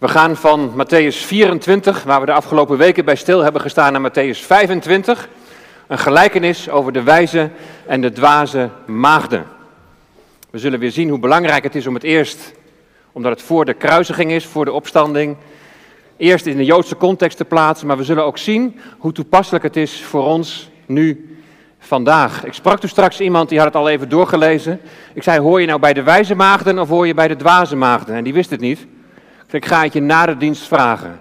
We gaan van Matthäus 24, waar we de afgelopen weken bij stil hebben gestaan, naar Matthäus 25. Een gelijkenis over de wijze en de dwaze maagden. We zullen weer zien hoe belangrijk het is om het eerst, omdat het voor de kruisiging is, voor de opstanding, eerst in de Joodse context te plaatsen. Maar we zullen ook zien hoe toepasselijk het is voor ons nu, vandaag. Ik sprak toen straks iemand, die had het al even doorgelezen. Ik zei, hoor je nou bij de wijze maagden of hoor je bij de dwaze maagden? En die wist het niet. Ik ga het je na de dienst vragen.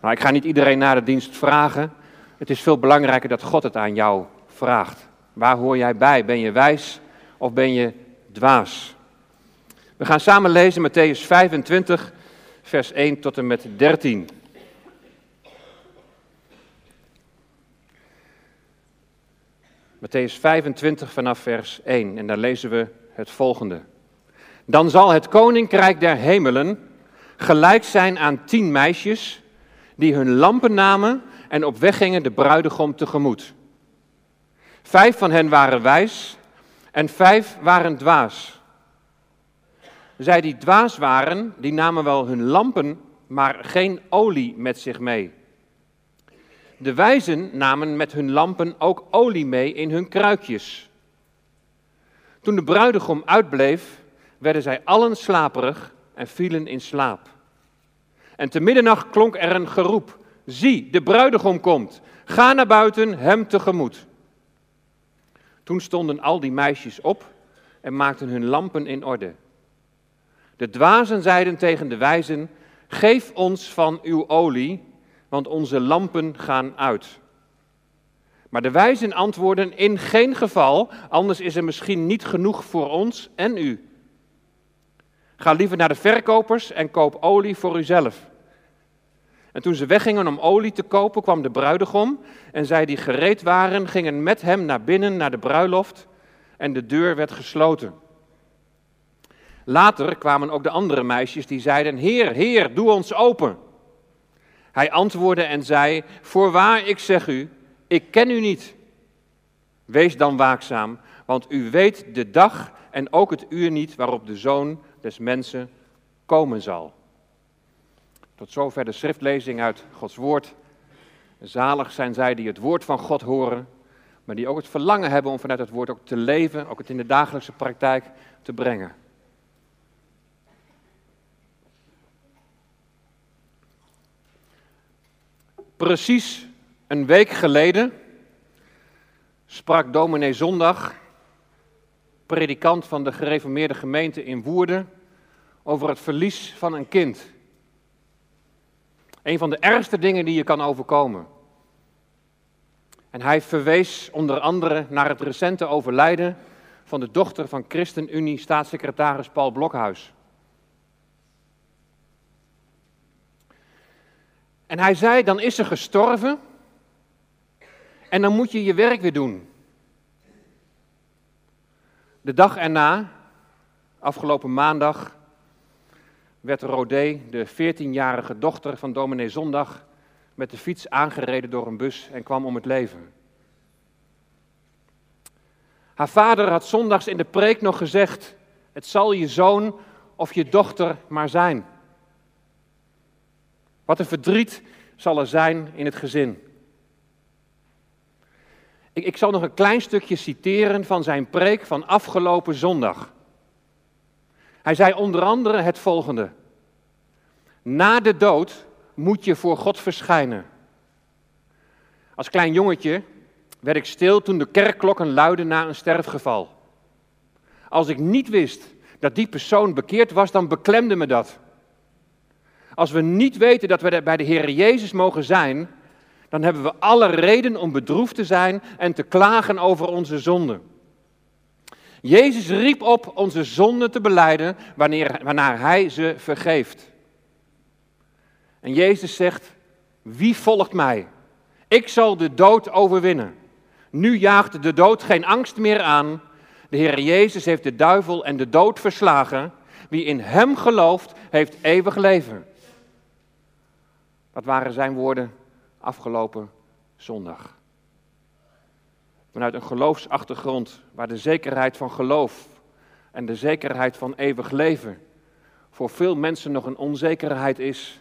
Maar ik ga niet iedereen na de dienst vragen. Het is veel belangrijker dat God het aan jou vraagt. Waar hoor jij bij? Ben je wijs of ben je dwaas? We gaan samen lezen Matthäus 25, vers 1 tot en met 13. Matthäus 25 vanaf vers 1 en daar lezen we het volgende. Dan zal het koninkrijk der hemelen gelijk zijn aan tien meisjes die hun lampen namen en op weg gingen de bruidegom tegemoet. Vijf van hen waren wijs en vijf waren dwaas. Zij die dwaas waren, die namen wel hun lampen, maar geen olie met zich mee. De wijzen namen met hun lampen ook olie mee in hun kruikjes. Toen de bruidegom uitbleef, werden zij allen slaperig en vielen in slaap. En te middernacht klonk er een geroep: Zie, de bruidegom komt. Ga naar buiten, hem tegemoet. Toen stonden al die meisjes op en maakten hun lampen in orde. De dwazen zeiden tegen de wijzen: Geef ons van uw olie, want onze lampen gaan uit. Maar de wijzen antwoorden: In geen geval, anders is er misschien niet genoeg voor ons en u. Ga liever naar de verkopers en koop olie voor uzelf. En toen ze weggingen om olie te kopen, kwam de bruidegom. En zij die gereed waren, gingen met hem naar binnen, naar de bruiloft. En de deur werd gesloten. Later kwamen ook de andere meisjes die zeiden: Heer, Heer, doe ons open. Hij antwoordde en zei: Voorwaar, ik zeg u, ik ken u niet. Wees dan waakzaam, want u weet de dag en ook het uur niet waarop de zoon des mensen komen zal. Tot zover de schriftlezing uit Gods woord. Zalig zijn zij die het woord van God horen, maar die ook het verlangen hebben om vanuit het woord ook te leven, ook het in de dagelijkse praktijk te brengen. Precies een week geleden sprak dominee Zondag, predikant van de gereformeerde gemeente in Woerden, over het verlies van een kind. Een van de ergste dingen die je kan overkomen. En hij verwees onder andere naar het recente overlijden van de dochter van ChristenUnie staatssecretaris Paul Blokhuis. En hij zei, dan is ze gestorven en dan moet je je werk weer doen. De dag erna, afgelopen maandag, werd Rodé, de 14-jarige dochter van dominee Zondag, met de fiets aangereden door een bus en kwam om het leven. Haar vader had zondags in de preek nog gezegd: Het zal je zoon of je dochter maar zijn. Wat een verdriet zal er zijn in het gezin. Ik, ik zal nog een klein stukje citeren van zijn preek van afgelopen zondag. Hij zei onder andere het volgende. Na de dood moet je voor God verschijnen. Als klein jongetje werd ik stil toen de kerkklokken luidden na een sterfgeval. Als ik niet wist dat die persoon bekeerd was, dan beklemde me dat. Als we niet weten dat we bij de Heer Jezus mogen zijn, dan hebben we alle reden om bedroefd te zijn en te klagen over onze zonden. Jezus riep op onze zonden te beleiden wanneer, waarna Hij ze vergeeft. En Jezus zegt, wie volgt mij? Ik zal de dood overwinnen. Nu jaagt de dood geen angst meer aan. De Heer Jezus heeft de duivel en de dood verslagen. Wie in Hem gelooft, heeft eeuwig leven. Dat waren zijn woorden afgelopen zondag. Vanuit een geloofsachtergrond waar de zekerheid van geloof en de zekerheid van eeuwig leven voor veel mensen nog een onzekerheid is,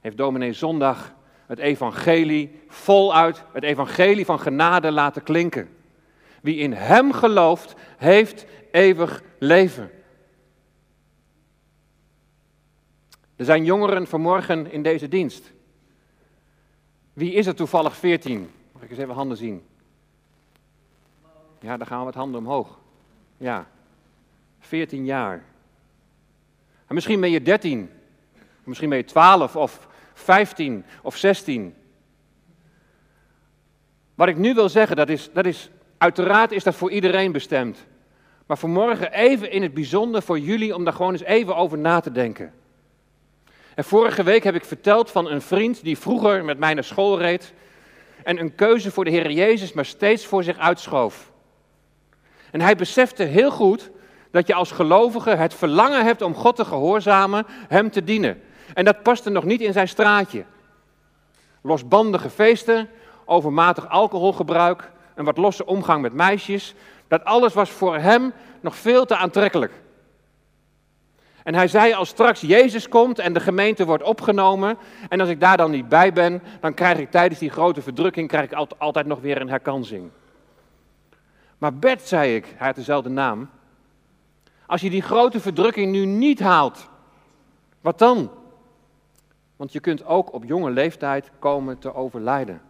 heeft dominee Zondag het evangelie voluit, het evangelie van genade laten klinken. Wie in Hem gelooft, heeft eeuwig leven. Er zijn jongeren vanmorgen in deze dienst. Wie is er toevallig 14? Mag ik eens even handen zien? Ja, daar gaan we met handen omhoog. Ja, 14 jaar. En misschien ben je 13, misschien ben je 12 of 15 of 16. Wat ik nu wil zeggen, dat is, dat is, uiteraard is dat voor iedereen bestemd. Maar vanmorgen even in het bijzonder voor jullie om daar gewoon eens even over na te denken. En vorige week heb ik verteld van een vriend die vroeger met mij naar school reed en een keuze voor de Heer Jezus maar steeds voor zich uitschoof. En hij besefte heel goed dat je als gelovige het verlangen hebt om God te gehoorzamen, Hem te dienen. En dat paste nog niet in zijn straatje. Losbandige feesten, overmatig alcoholgebruik, een wat losse omgang met meisjes, dat alles was voor hem nog veel te aantrekkelijk. En hij zei, als straks Jezus komt en de gemeente wordt opgenomen, en als ik daar dan niet bij ben, dan krijg ik tijdens die grote verdrukking krijg ik altijd nog weer een herkansing. Maar Bert, zei ik, hij had dezelfde naam, als je die grote verdrukking nu niet haalt, wat dan? Want je kunt ook op jonge leeftijd komen te overlijden.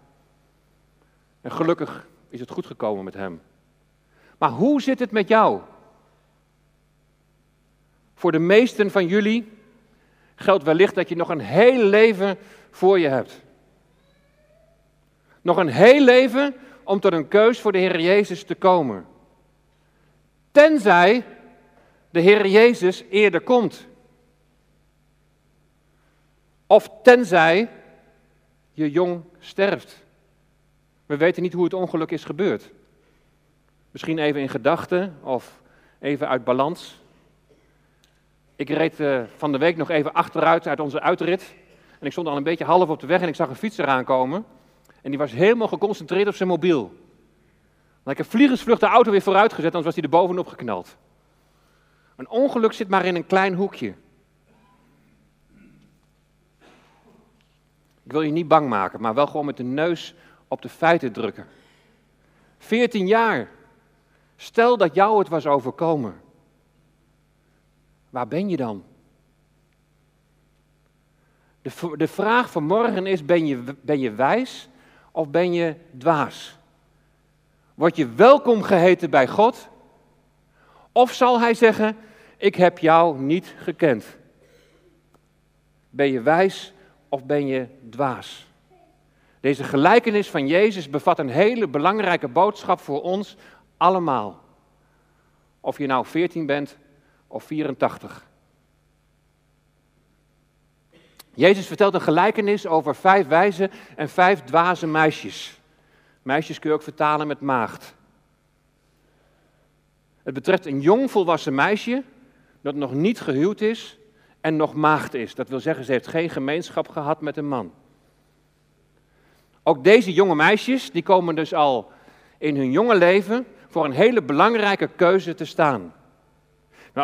En gelukkig is het goed gekomen met hem. Maar hoe zit het met jou? Voor de meesten van jullie geldt wellicht dat je nog een heel leven voor je hebt. Nog een heel leven om tot een keus voor de Heer Jezus te komen. Tenzij de Heer Jezus eerder komt. Of tenzij je jong sterft. We weten niet hoe het ongeluk is gebeurd. Misschien even in gedachten of even uit balans. Ik reed uh, van de week nog even achteruit uit onze uitrit. En ik stond al een beetje half op de weg en ik zag een fietser aankomen. En die was helemaal geconcentreerd op zijn mobiel. Want ik heb vliegensvlucht de auto weer vooruit gezet, anders was hij er bovenop geknald. Een ongeluk zit maar in een klein hoekje. Ik wil je niet bang maken, maar wel gewoon met de neus op de feiten drukken. 14 jaar. Stel dat jou het was overkomen. Waar ben je dan? De, de vraag van morgen is: ben je, ben je wijs of ben je dwaas? Word je welkom geheten bij God? Of zal hij zeggen: Ik heb jou niet gekend? Ben je wijs of ben je dwaas? Deze gelijkenis van Jezus bevat een hele belangrijke boodschap voor ons allemaal. Of je nou 14 bent of 84. Jezus vertelt een gelijkenis over vijf wijze en vijf dwaze meisjes. Meisjes kun je ook vertalen met maagd. Het betreft een jong volwassen meisje dat nog niet gehuwd is en nog maagd is. Dat wil zeggen, ze heeft geen gemeenschap gehad met een man. Ook deze jonge meisjes, die komen dus al in hun jonge leven voor een hele belangrijke keuze te staan.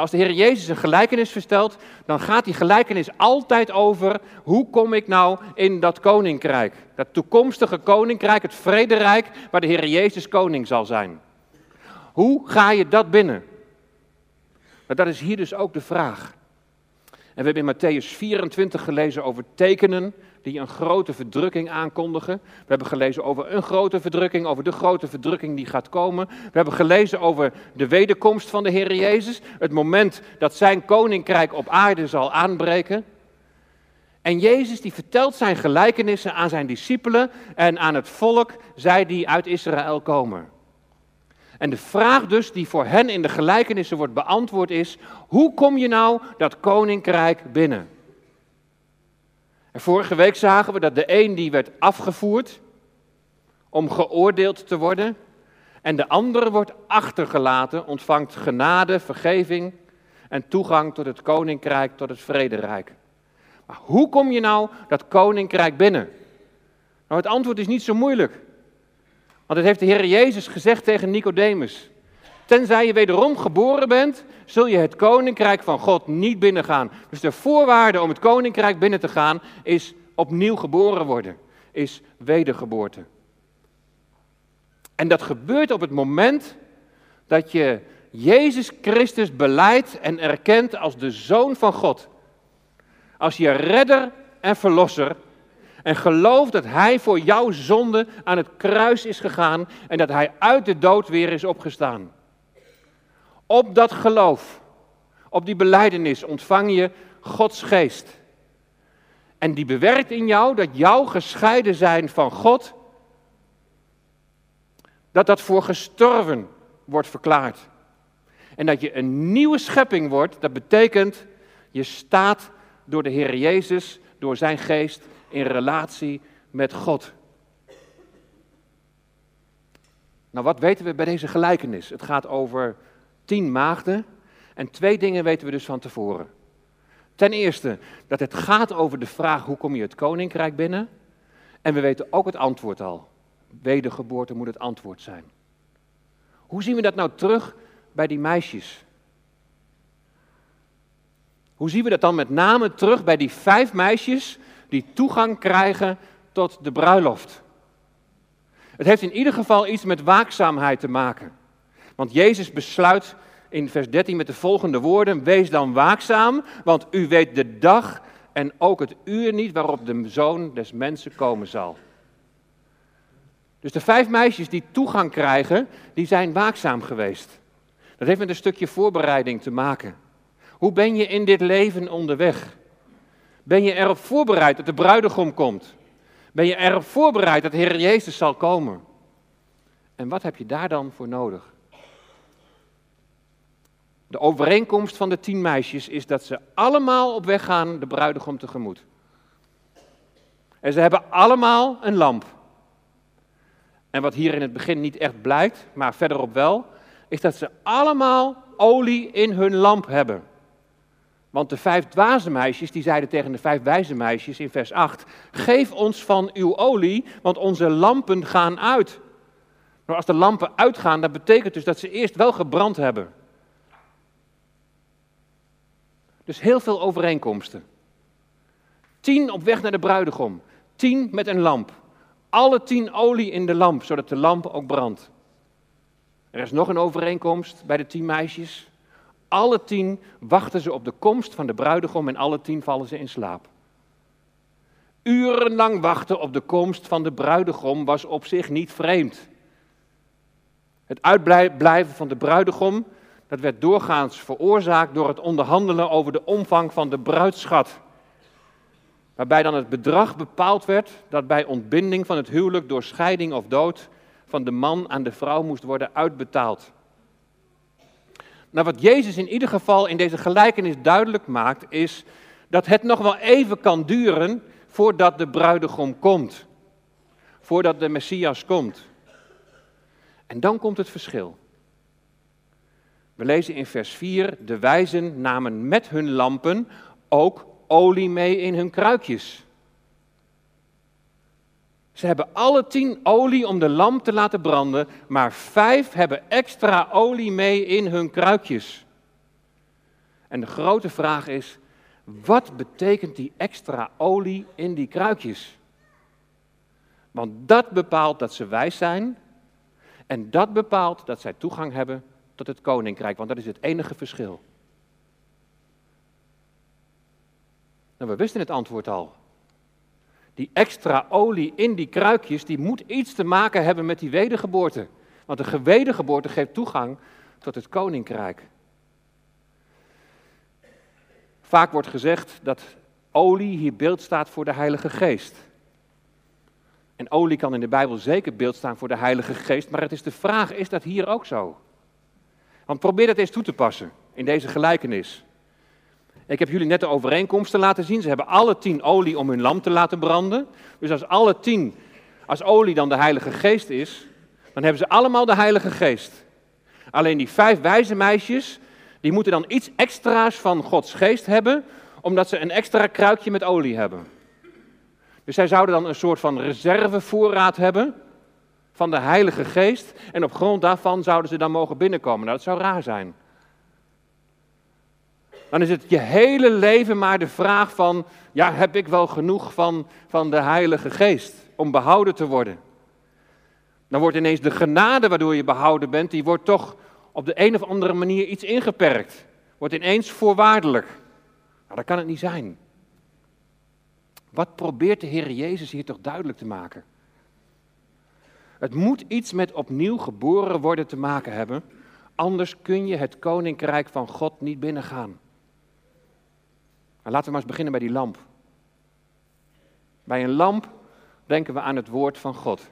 Als de Heer Jezus een gelijkenis vertelt, dan gaat die gelijkenis altijd over hoe kom ik nou in dat koninkrijk. Dat toekomstige koninkrijk, het vrederijk, waar de Heer Jezus koning zal zijn. Hoe ga je dat binnen? Dat is hier dus ook de vraag. En we hebben in Matthäus 24 gelezen over tekenen die een grote verdrukking aankondigen. We hebben gelezen over een grote verdrukking, over de grote verdrukking die gaat komen. We hebben gelezen over de wederkomst van de Heer Jezus, het moment dat zijn koninkrijk op aarde zal aanbreken. En Jezus die vertelt zijn gelijkenissen aan zijn discipelen en aan het volk, zij die uit Israël komen. En de vraag dus die voor hen in de gelijkenissen wordt beantwoord is, hoe kom je nou dat koninkrijk binnen? En vorige week zagen we dat de een die werd afgevoerd om geoordeeld te worden en de andere wordt achtergelaten, ontvangt genade, vergeving en toegang tot het koninkrijk, tot het vrederijk. Maar hoe kom je nou dat koninkrijk binnen? Nou, het antwoord is niet zo moeilijk. Want het heeft de Heer Jezus gezegd tegen Nicodemus. Tenzij je wederom geboren bent, zul je het koninkrijk van God niet binnengaan. Dus de voorwaarde om het koninkrijk binnen te gaan is opnieuw geboren worden, is wedergeboorte. En dat gebeurt op het moment dat je Jezus Christus beleidt en erkent als de Zoon van God. Als je redder en verlosser. En gelooft dat Hij voor jouw zonde aan het kruis is gegaan en dat Hij uit de dood weer is opgestaan. Op dat geloof, op die beleidenis ontvang je Gods geest. En die bewerkt in jou dat jouw gescheiden zijn van God, dat dat voor gestorven wordt verklaard. En dat je een nieuwe schepping wordt, dat betekent je staat door de Heer Jezus, door zijn geest, in relatie met God. Nou, wat weten we bij deze gelijkenis? Het gaat over tien maagden. En twee dingen weten we dus van tevoren. Ten eerste dat het gaat over de vraag hoe kom je het koninkrijk binnen. En we weten ook het antwoord al. Wedergeboorte moet het antwoord zijn. Hoe zien we dat nou terug bij die meisjes? Hoe zien we dat dan met name terug bij die vijf meisjes die toegang krijgen tot de bruiloft? Het heeft in ieder geval iets met waakzaamheid te maken. Want Jezus besluit in vers 13 met de volgende woorden: Wees dan waakzaam, want u weet de dag en ook het uur niet waarop de zoon des mensen komen zal. Dus de vijf meisjes die toegang krijgen, die zijn waakzaam geweest. Dat heeft met een stukje voorbereiding te maken. Hoe ben je in dit leven onderweg? Ben je erop voorbereid dat de bruidegom komt? Ben je erop voorbereid dat de Heer Jezus zal komen? En wat heb je daar dan voor nodig? De overeenkomst van de tien meisjes is dat ze allemaal op weg gaan de bruidegom tegemoet. En ze hebben allemaal een lamp. En wat hier in het begin niet echt blijkt, maar verderop wel, is dat ze allemaal olie in hun lamp hebben. Want de vijf dwaze meisjes, die zeiden tegen de vijf wijze meisjes in vers 8, geef ons van uw olie, want onze lampen gaan uit. Maar als de lampen uitgaan, dat betekent dus dat ze eerst wel gebrand hebben. Dus heel veel overeenkomsten. Tien op weg naar de bruidegom. Tien met een lamp. Alle tien olie in de lamp, zodat de lamp ook brandt. Er is nog een overeenkomst bij de tien meisjes. Alle tien wachten ze op de komst van de bruidegom en alle tien vallen ze in slaap. Urenlang wachten op de komst van de bruidegom was op zich niet vreemd. Het uitblijven van de bruidegom dat werd doorgaans veroorzaakt door het onderhandelen over de omvang van de bruidschat. Waarbij dan het bedrag bepaald werd dat bij ontbinding van het huwelijk door scheiding of dood van de man aan de vrouw moest worden uitbetaald. Nou, wat Jezus in ieder geval in deze gelijkenis duidelijk maakt, is dat het nog wel even kan duren voordat de bruidegom komt. Voordat de Messias komt. En dan komt het verschil. We lezen in vers 4, de wijzen namen met hun lampen ook olie mee in hun kruikjes. Ze hebben alle tien olie om de lamp te laten branden, maar vijf hebben extra olie mee in hun kruikjes. En de grote vraag is, wat betekent die extra olie in die kruikjes? Want dat bepaalt dat ze wijs zijn en dat bepaalt dat zij toegang hebben tot het koninkrijk, want dat is het enige verschil. Nou, we wisten het antwoord al. Die extra olie in die kruikjes, die moet iets te maken hebben met die wedergeboorte. Want de wedergeboorte geeft toegang tot het koninkrijk. Vaak wordt gezegd dat olie hier beeld staat voor de Heilige Geest. En olie kan in de Bijbel zeker beeld staan voor de Heilige Geest, maar het is de vraag, is dat hier ook zo? Want probeer dat eens toe te passen in deze gelijkenis. Ik heb jullie net de overeenkomsten laten zien. Ze hebben alle tien olie om hun lamp te laten branden. Dus als alle tien, als olie dan de Heilige Geest is, dan hebben ze allemaal de Heilige Geest. Alleen die vijf wijze meisjes, die moeten dan iets extra's van Gods Geest hebben, omdat ze een extra kruikje met olie hebben. Dus zij zouden dan een soort van reservevoorraad hebben van de Heilige Geest en op grond daarvan zouden ze dan mogen binnenkomen. Nou, dat zou raar zijn. Dan is het je hele leven maar de vraag van, ja, heb ik wel genoeg van, van de Heilige Geest om behouden te worden? Dan wordt ineens de genade waardoor je behouden bent, die wordt toch op de een of andere manier iets ingeperkt. Wordt ineens voorwaardelijk. Nou, dat kan het niet zijn. Wat probeert de Heer Jezus hier toch duidelijk te maken? Het moet iets met opnieuw geboren worden te maken hebben, anders kun je het koninkrijk van God niet binnengaan. Nou, laten we maar eens beginnen bij die lamp. Bij een lamp denken we aan het woord van God.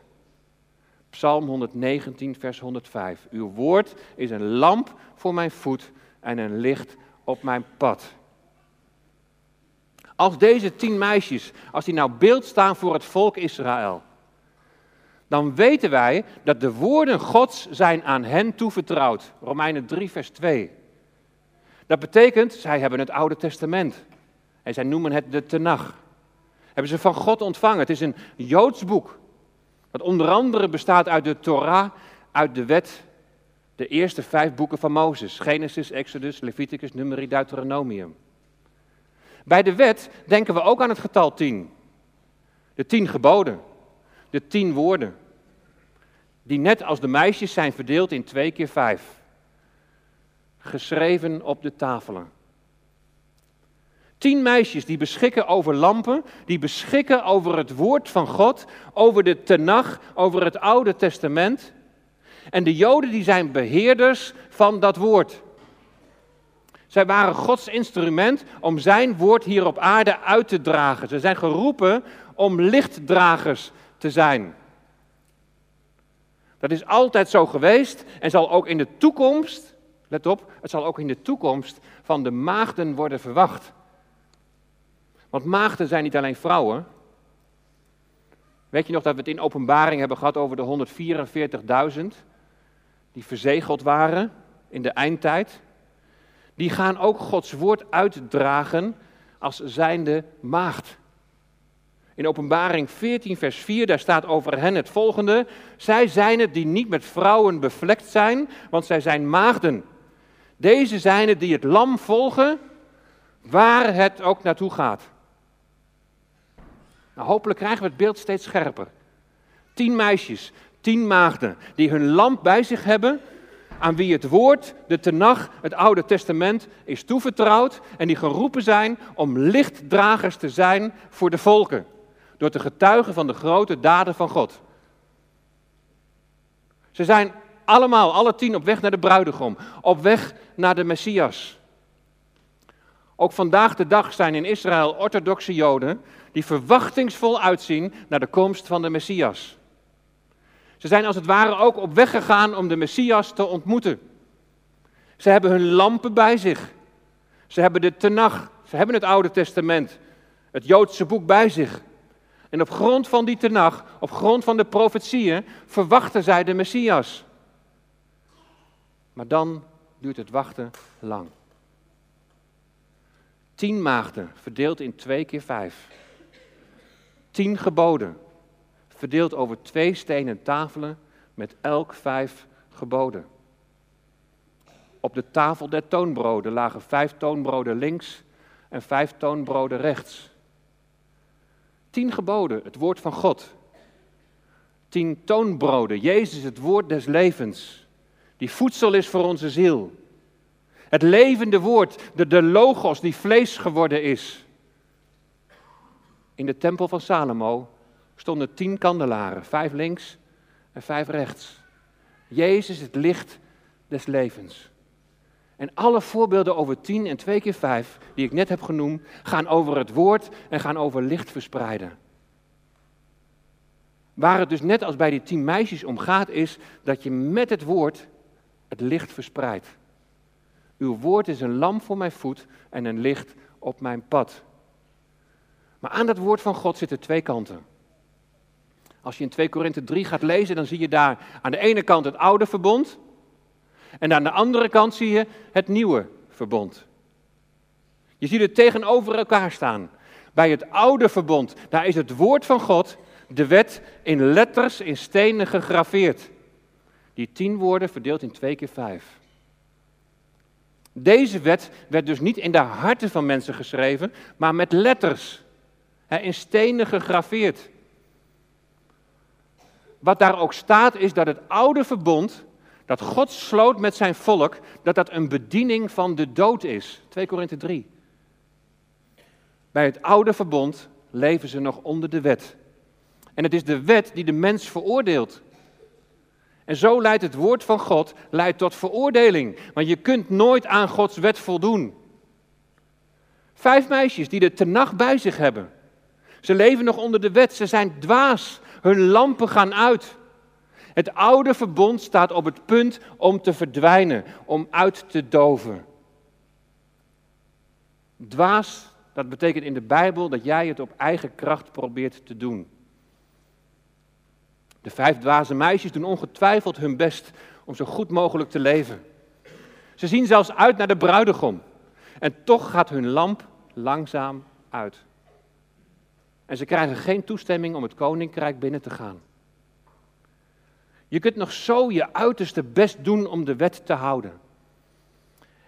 Psalm 119, vers 105. Uw woord is een lamp voor mijn voet en een licht op mijn pad. Als deze tien meisjes, als die nou beeld staan voor het volk Israël, dan weten wij dat de woorden Gods zijn aan hen toevertrouwd. Romeinen 3, vers 2. Dat betekent, zij hebben het Oude Testament. En zij noemen het de Tenach. Hebben ze van God ontvangen. Het is een Joods boek. Dat onder andere bestaat uit de Torah, uit de wet, de eerste vijf boeken van Mozes. Genesis, Exodus, Leviticus, Numeri, Deuteronomium. Bij de wet denken we ook aan het getal tien. De tien geboden. De tien woorden. Die net als de meisjes zijn verdeeld in twee keer vijf. Geschreven op de tafelen. Tien meisjes die beschikken over lampen, die beschikken over het woord van God, over de Tenach, over het Oude Testament. En de Joden die zijn beheerders van dat woord. Zij waren Gods instrument om zijn woord hier op aarde uit te dragen. Ze zijn geroepen om lichtdragers te zijn. Dat is altijd zo geweest en zal ook in de toekomst, let op, het zal ook in de toekomst van de maagden worden verwacht. Want maagden zijn niet alleen vrouwen. Weet je nog dat we het in openbaring hebben gehad over de 144.000 die verzegeld waren in de eindtijd? Die gaan ook Gods woord uitdragen als zijnde maagd. In Openbaring 14, vers 4, daar staat over hen het volgende. Zij zijn het die niet met vrouwen bevlekt zijn, want zij zijn maagden. Deze zijn het die het lam volgen, waar het ook naartoe gaat. Nou, hopelijk krijgen we het beeld steeds scherper. Tien meisjes, tien maagden, die hun lamp bij zich hebben, aan wie het woord, de tenag, het Oude Testament is toevertrouwd en die geroepen zijn om lichtdragers te zijn voor de volken, door te getuigen van de grote daden van God. Ze zijn allemaal, alle tien, op weg naar de bruidegom, op weg naar de Messias. Ook vandaag de dag zijn in Israël orthodoxe Joden die verwachtingsvol uitzien naar de komst van de Messias. Ze zijn als het ware ook op weg gegaan om de Messias te ontmoeten. Ze hebben hun lampen bij zich. Ze hebben de Tenach, ze hebben het Oude Testament, het Joodse boek bij zich. En op grond van die Tenach, op grond van de profetieën, verwachten zij de Messias. Maar dan duurt het wachten lang. Tien maagden, verdeeld in twee keer vijf. Tien geboden, verdeeld over twee stenen tafelen met elk vijf geboden. Op de tafel der toonbroden lagen vijf toonbroden links en vijf toonbroden rechts. Tien geboden, het woord van God. Tien toonbroden, Jezus, het woord des levens, die voedsel is voor onze ziel. Het levende woord, de, de logos die vlees geworden is. In de tempel van Salomo stonden tien kandelaren, vijf links en vijf rechts. Jezus, het licht des levens. En alle voorbeelden over tien en twee keer vijf, die ik net heb genoemd, gaan over het woord en gaan over licht verspreiden. Waar het dus net als bij die tien meisjes om gaat, is dat je met het woord het licht verspreidt. Uw woord is een lamp voor mijn voet en een licht op mijn pad. Maar aan dat woord van God zitten twee kanten. Als je in 2 Korinthe 3 gaat lezen, dan zie je daar aan de ene kant het oude verbond. En aan de andere kant zie je het nieuwe verbond. Je ziet het tegenover elkaar staan. Bij het oude verbond, daar is het woord van God, de wet in letters in stenen gegraveerd. Die tien woorden verdeeld in twee keer vijf. Deze wet werd dus niet in de harten van mensen geschreven, maar met letters. In stenen gegraveerd. Wat daar ook staat is dat het oude verbond, dat God sloot met zijn volk, dat dat een bediening van de dood is. 2 Korinthe 3. Bij het oude verbond leven ze nog onder de wet. En het is de wet die de mens veroordeelt. En zo leidt het woord van God leidt tot veroordeling. Want je kunt nooit aan Gods wet voldoen. Vijf meisjes die de tenacht bij zich hebben. Ze leven nog onder de wet, ze zijn dwaas. Hun lampen gaan uit. Het oude verbond staat op het punt om te verdwijnen, om uit te doven. Dwaas, dat betekent in de Bijbel dat jij het op eigen kracht probeert te doen. De vijf dwaze meisjes doen ongetwijfeld hun best om zo goed mogelijk te leven. Ze zien zelfs uit naar de bruidegom. En toch gaat hun lamp langzaam uit. En ze krijgen geen toestemming om het koninkrijk binnen te gaan. Je kunt nog zo je uiterste best doen om de wet te houden.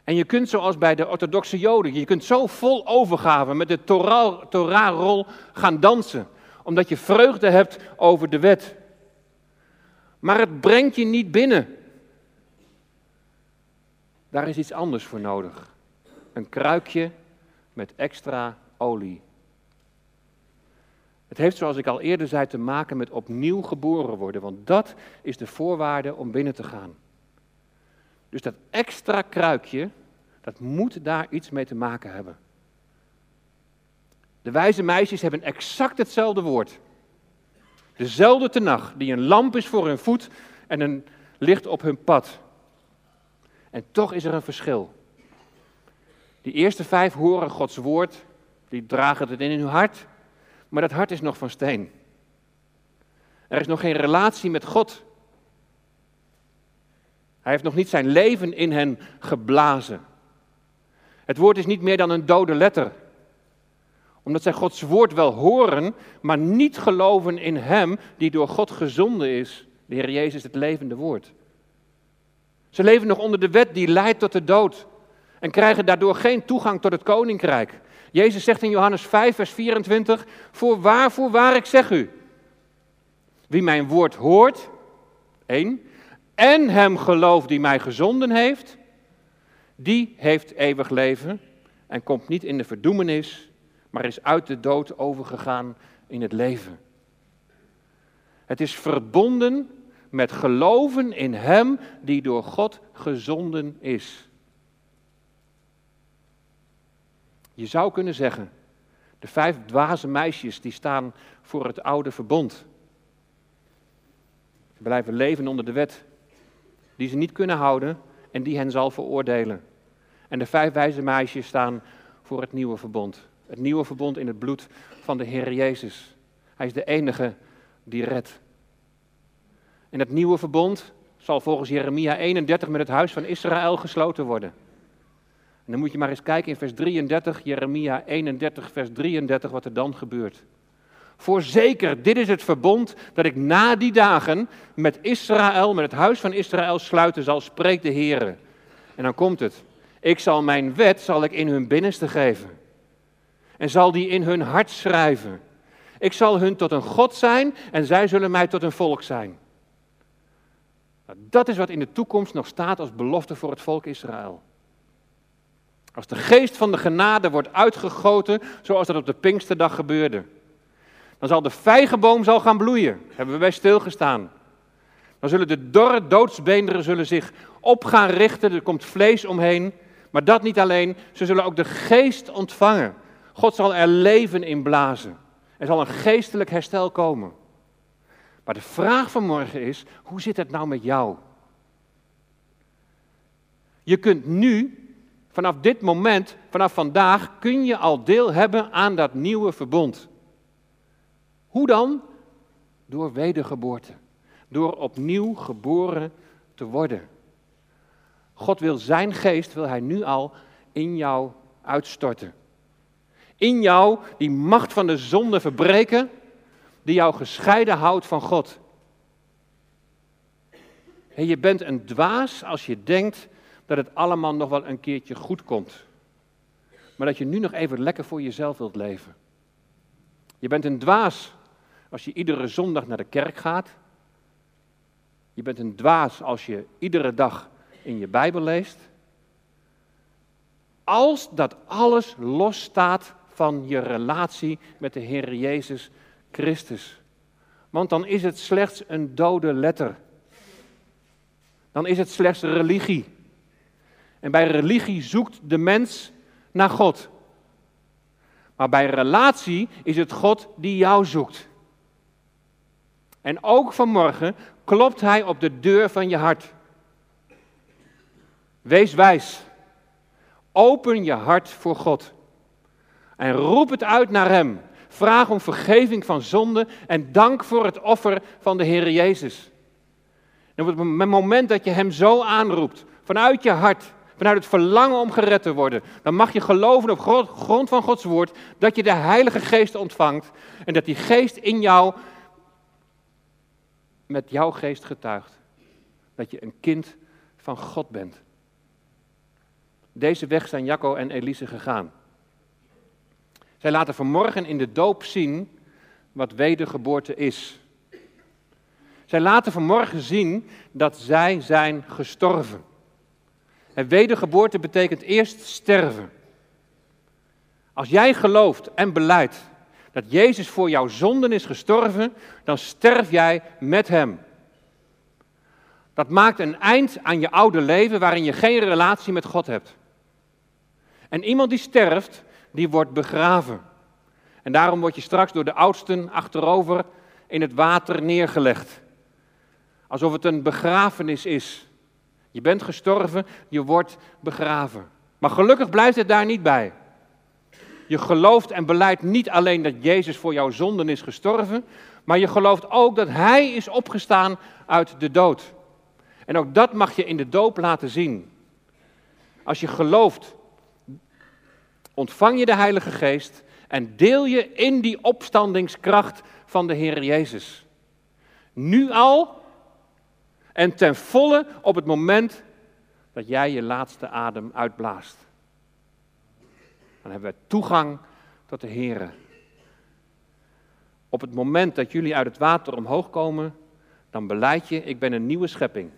En je kunt zoals bij de orthodoxe Joden, je kunt zo vol overgave met de Torah-rol gaan dansen, omdat je vreugde hebt over de wet. Maar het brengt je niet binnen. Daar is iets anders voor nodig. Een kruikje met extra olie. Het heeft, zoals ik al eerder zei, te maken met opnieuw geboren worden, want dat is de voorwaarde om binnen te gaan. Dus dat extra kruikje, dat moet daar iets mee te maken hebben. De wijze meisjes hebben exact hetzelfde woord. Dezelfde tenag, die een lamp is voor hun voet en een licht op hun pad. En toch is er een verschil. Die eerste vijf horen Gods woord, die dragen het in hun hart, maar dat hart is nog van steen. Er is nog geen relatie met God. Hij heeft nog niet zijn leven in hen geblazen. Het woord is niet meer dan een dode letter omdat zij Gods woord wel horen, maar niet geloven in Hem die door God gezonden is. De Heer Jezus, het levende woord. Ze leven nog onder de wet die leidt tot de dood. En krijgen daardoor geen toegang tot het koninkrijk. Jezus zegt in Johannes 5, vers 24: Voor waar, voor waar ik zeg u. Wie mijn woord hoort, één, en hem gelooft die mij gezonden heeft, die heeft eeuwig leven en komt niet in de verdoemenis, maar is uit de dood overgegaan in het leven. Het is verbonden met geloven in Hem die door God gezonden is. Je zou kunnen zeggen, de vijf dwaze meisjes die staan voor het oude verbond. Ze blijven leven onder de wet, die ze niet kunnen houden en die hen zal veroordelen. En de vijf wijze meisjes staan voor het nieuwe verbond. Het nieuwe verbond in het bloed van de Heer Jezus. Hij is de enige die redt. En het nieuwe verbond zal volgens Jeremia 31 met het huis van Israël gesloten worden. En dan moet je maar eens kijken in vers 33, Jeremia 31, vers 33, wat er dan gebeurt. Voorzeker, dit is het verbond dat ik na die dagen met Israël, met het huis van Israël sluiten zal, spreekt de Heer. En dan komt het. Ik zal mijn wet zal ik in hun binnenste geven en zal die in hun hart schrijven. Ik zal hun tot een God zijn en zij zullen mij tot een volk zijn. Nou, dat is wat in de toekomst nog staat als belofte voor het volk Israël. Als de geest van de genade wordt uitgegoten, zoals dat op de Pinksterdag gebeurde, dan zal de vijgenboom zal gaan bloeien. Hebben we bij stilgestaan. Dan zullen de dorre doodsbeenderen zullen zich op gaan richten, er komt vlees omheen. Maar dat niet alleen, ze zullen ook de geest ontvangen. God zal er leven in blazen. Er zal een geestelijk herstel komen. Maar de vraag van morgen is, hoe zit het nou met jou? Je kunt nu, vanaf dit moment, vanaf vandaag, kun je al deel hebben aan dat nieuwe verbond. Hoe dan? Door wedergeboorte. Door opnieuw geboren te worden. God wil zijn geest, wil hij nu al in jou uitstorten in jou die macht van de zonde verbreken, die jou gescheiden houdt van God. En je bent een dwaas als je denkt dat het allemaal nog wel een keertje goed komt. Maar dat je nu nog even lekker voor jezelf wilt leven. Je bent een dwaas als je iedere zondag naar de kerk gaat. Je bent een dwaas als je iedere dag in je Bijbel leest. Als dat alles losstaat van je relatie met de Heer Jezus Christus. Want dan is het slechts een dode letter. Dan is het slechts religie. En bij religie zoekt de mens naar God. Maar bij relatie is het God die jou zoekt. En ook vanmorgen klopt Hij op de deur van je hart. Wees wijs. Open je hart voor God. En roep het uit naar Hem. Vraag om vergeving van zonde en dank voor het offer van de Heer Jezus. En op het moment dat je Hem zo aanroept, vanuit je hart, vanuit het verlangen om gered te worden, dan mag je geloven op grond van Gods woord dat je de Heilige Geest ontvangt en dat die Geest in jou met jouw geest getuigt. Dat je een kind van God bent. Deze weg zijn Jacco en Elise gegaan. Zij laten vanmorgen in de doop zien wat wedergeboorte is. Zij laten vanmorgen zien dat zij zijn gestorven. En wedergeboorte betekent eerst sterven. Als jij gelooft en beleidt dat Jezus voor jouw zonden is gestorven, dan sterf jij met Hem. Dat maakt een eind aan je oude leven waarin je geen relatie met God hebt. En iemand die sterft, die wordt begraven. En daarom word je straks door de oudsten achterover in het water neergelegd. Alsof het een begrafenis is. Je bent gestorven, je wordt begraven. Maar gelukkig blijft het daar niet bij. Je gelooft en beleidt niet alleen dat Jezus voor jouw zonden is gestorven, maar je gelooft ook dat Hij is opgestaan uit de dood. En ook dat mag je in de doop laten zien. Als je gelooft, ontvang je de Heilige Geest en deel je in die opstandingskracht van de Heer Jezus. Nu al en ten volle op het moment dat jij je laatste adem uitblaast. Dan hebben we toegang tot de Heer. Op het moment dat jullie uit het water omhoog komen, dan beleid je, ik ben een nieuwe schepping.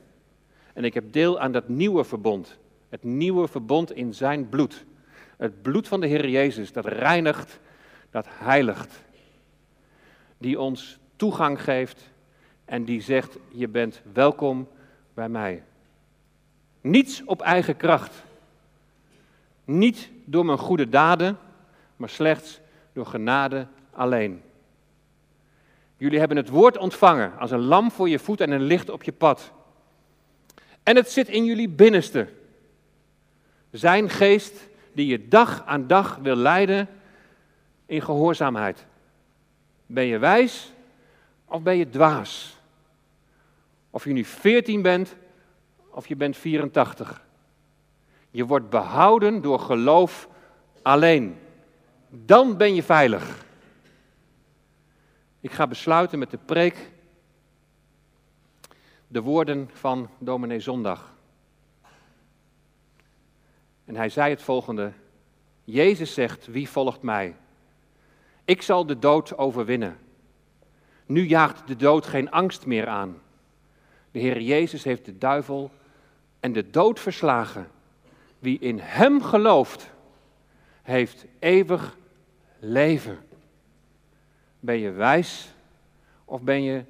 En ik heb deel aan dat nieuwe verbond. Het nieuwe verbond in zijn bloed. Het bloed van de Heer Jezus, dat reinigt, dat heiligt. Die ons toegang geeft en die zegt, je bent welkom bij mij. Niets op eigen kracht. Niet door mijn goede daden, maar slechts door genade alleen. Jullie hebben het woord ontvangen als een lamp voor je voet en een licht op je pad. En het zit in jullie binnenste. Zijn geest die je dag aan dag wil leiden in gehoorzaamheid. Ben je wijs of ben je dwaas? Of je nu 14 bent of je bent 84. Je wordt behouden door geloof alleen. Dan ben je veilig. Ik ga besluiten met de preek de woorden van dominee Zondag. En hij zei het volgende. Jezus zegt, wie volgt mij? Ik zal de dood overwinnen. Nu jaagt de dood geen angst meer aan. De Heer Jezus heeft de duivel en de dood verslagen. Wie in Hem gelooft, heeft eeuwig leven. Ben je wijs of ben je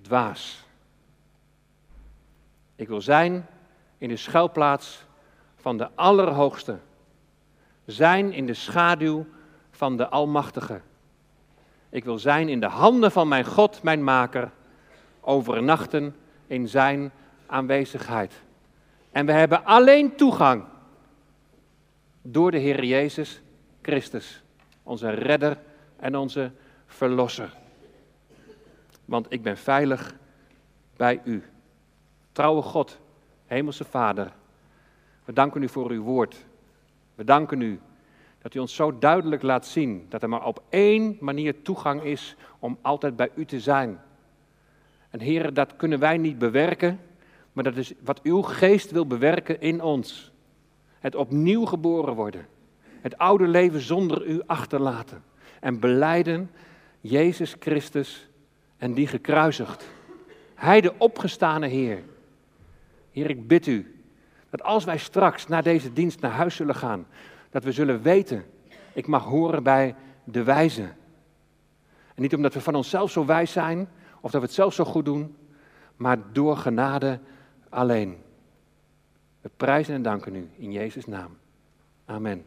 dwaas? Ik wil zijn in de schuilplaats van de Allerhoogste. Zijn in de schaduw van de Almachtige. Ik wil zijn in de handen van mijn God, mijn Maker, overnachten in Zijn aanwezigheid. En we hebben alleen toegang door de Heer Jezus Christus, onze redder en onze verlosser. Want ik ben veilig bij u. Trouwe God, Hemelse Vader, we danken u voor uw woord. We danken u Dat u ons zo duidelijk laat zien dat er maar op één manier toegang is om altijd bij u te zijn. En heren, dat kunnen wij niet bewerken, maar dat is wat uw geest wil bewerken in ons. Het opnieuw geboren worden. Het oude leven zonder u achterlaten. En beleiden Jezus Christus en die gekruisigd. Hij de opgestane Heer. Heer, ik bid u dat als wij straks na deze dienst naar huis zullen gaan, dat we zullen weten, ik mag horen bij de wijze. En niet omdat we van onszelf zo wijs zijn, of dat we het zelf zo goed doen, maar door genade alleen. We prijzen en danken u in Jezus' naam. Amen.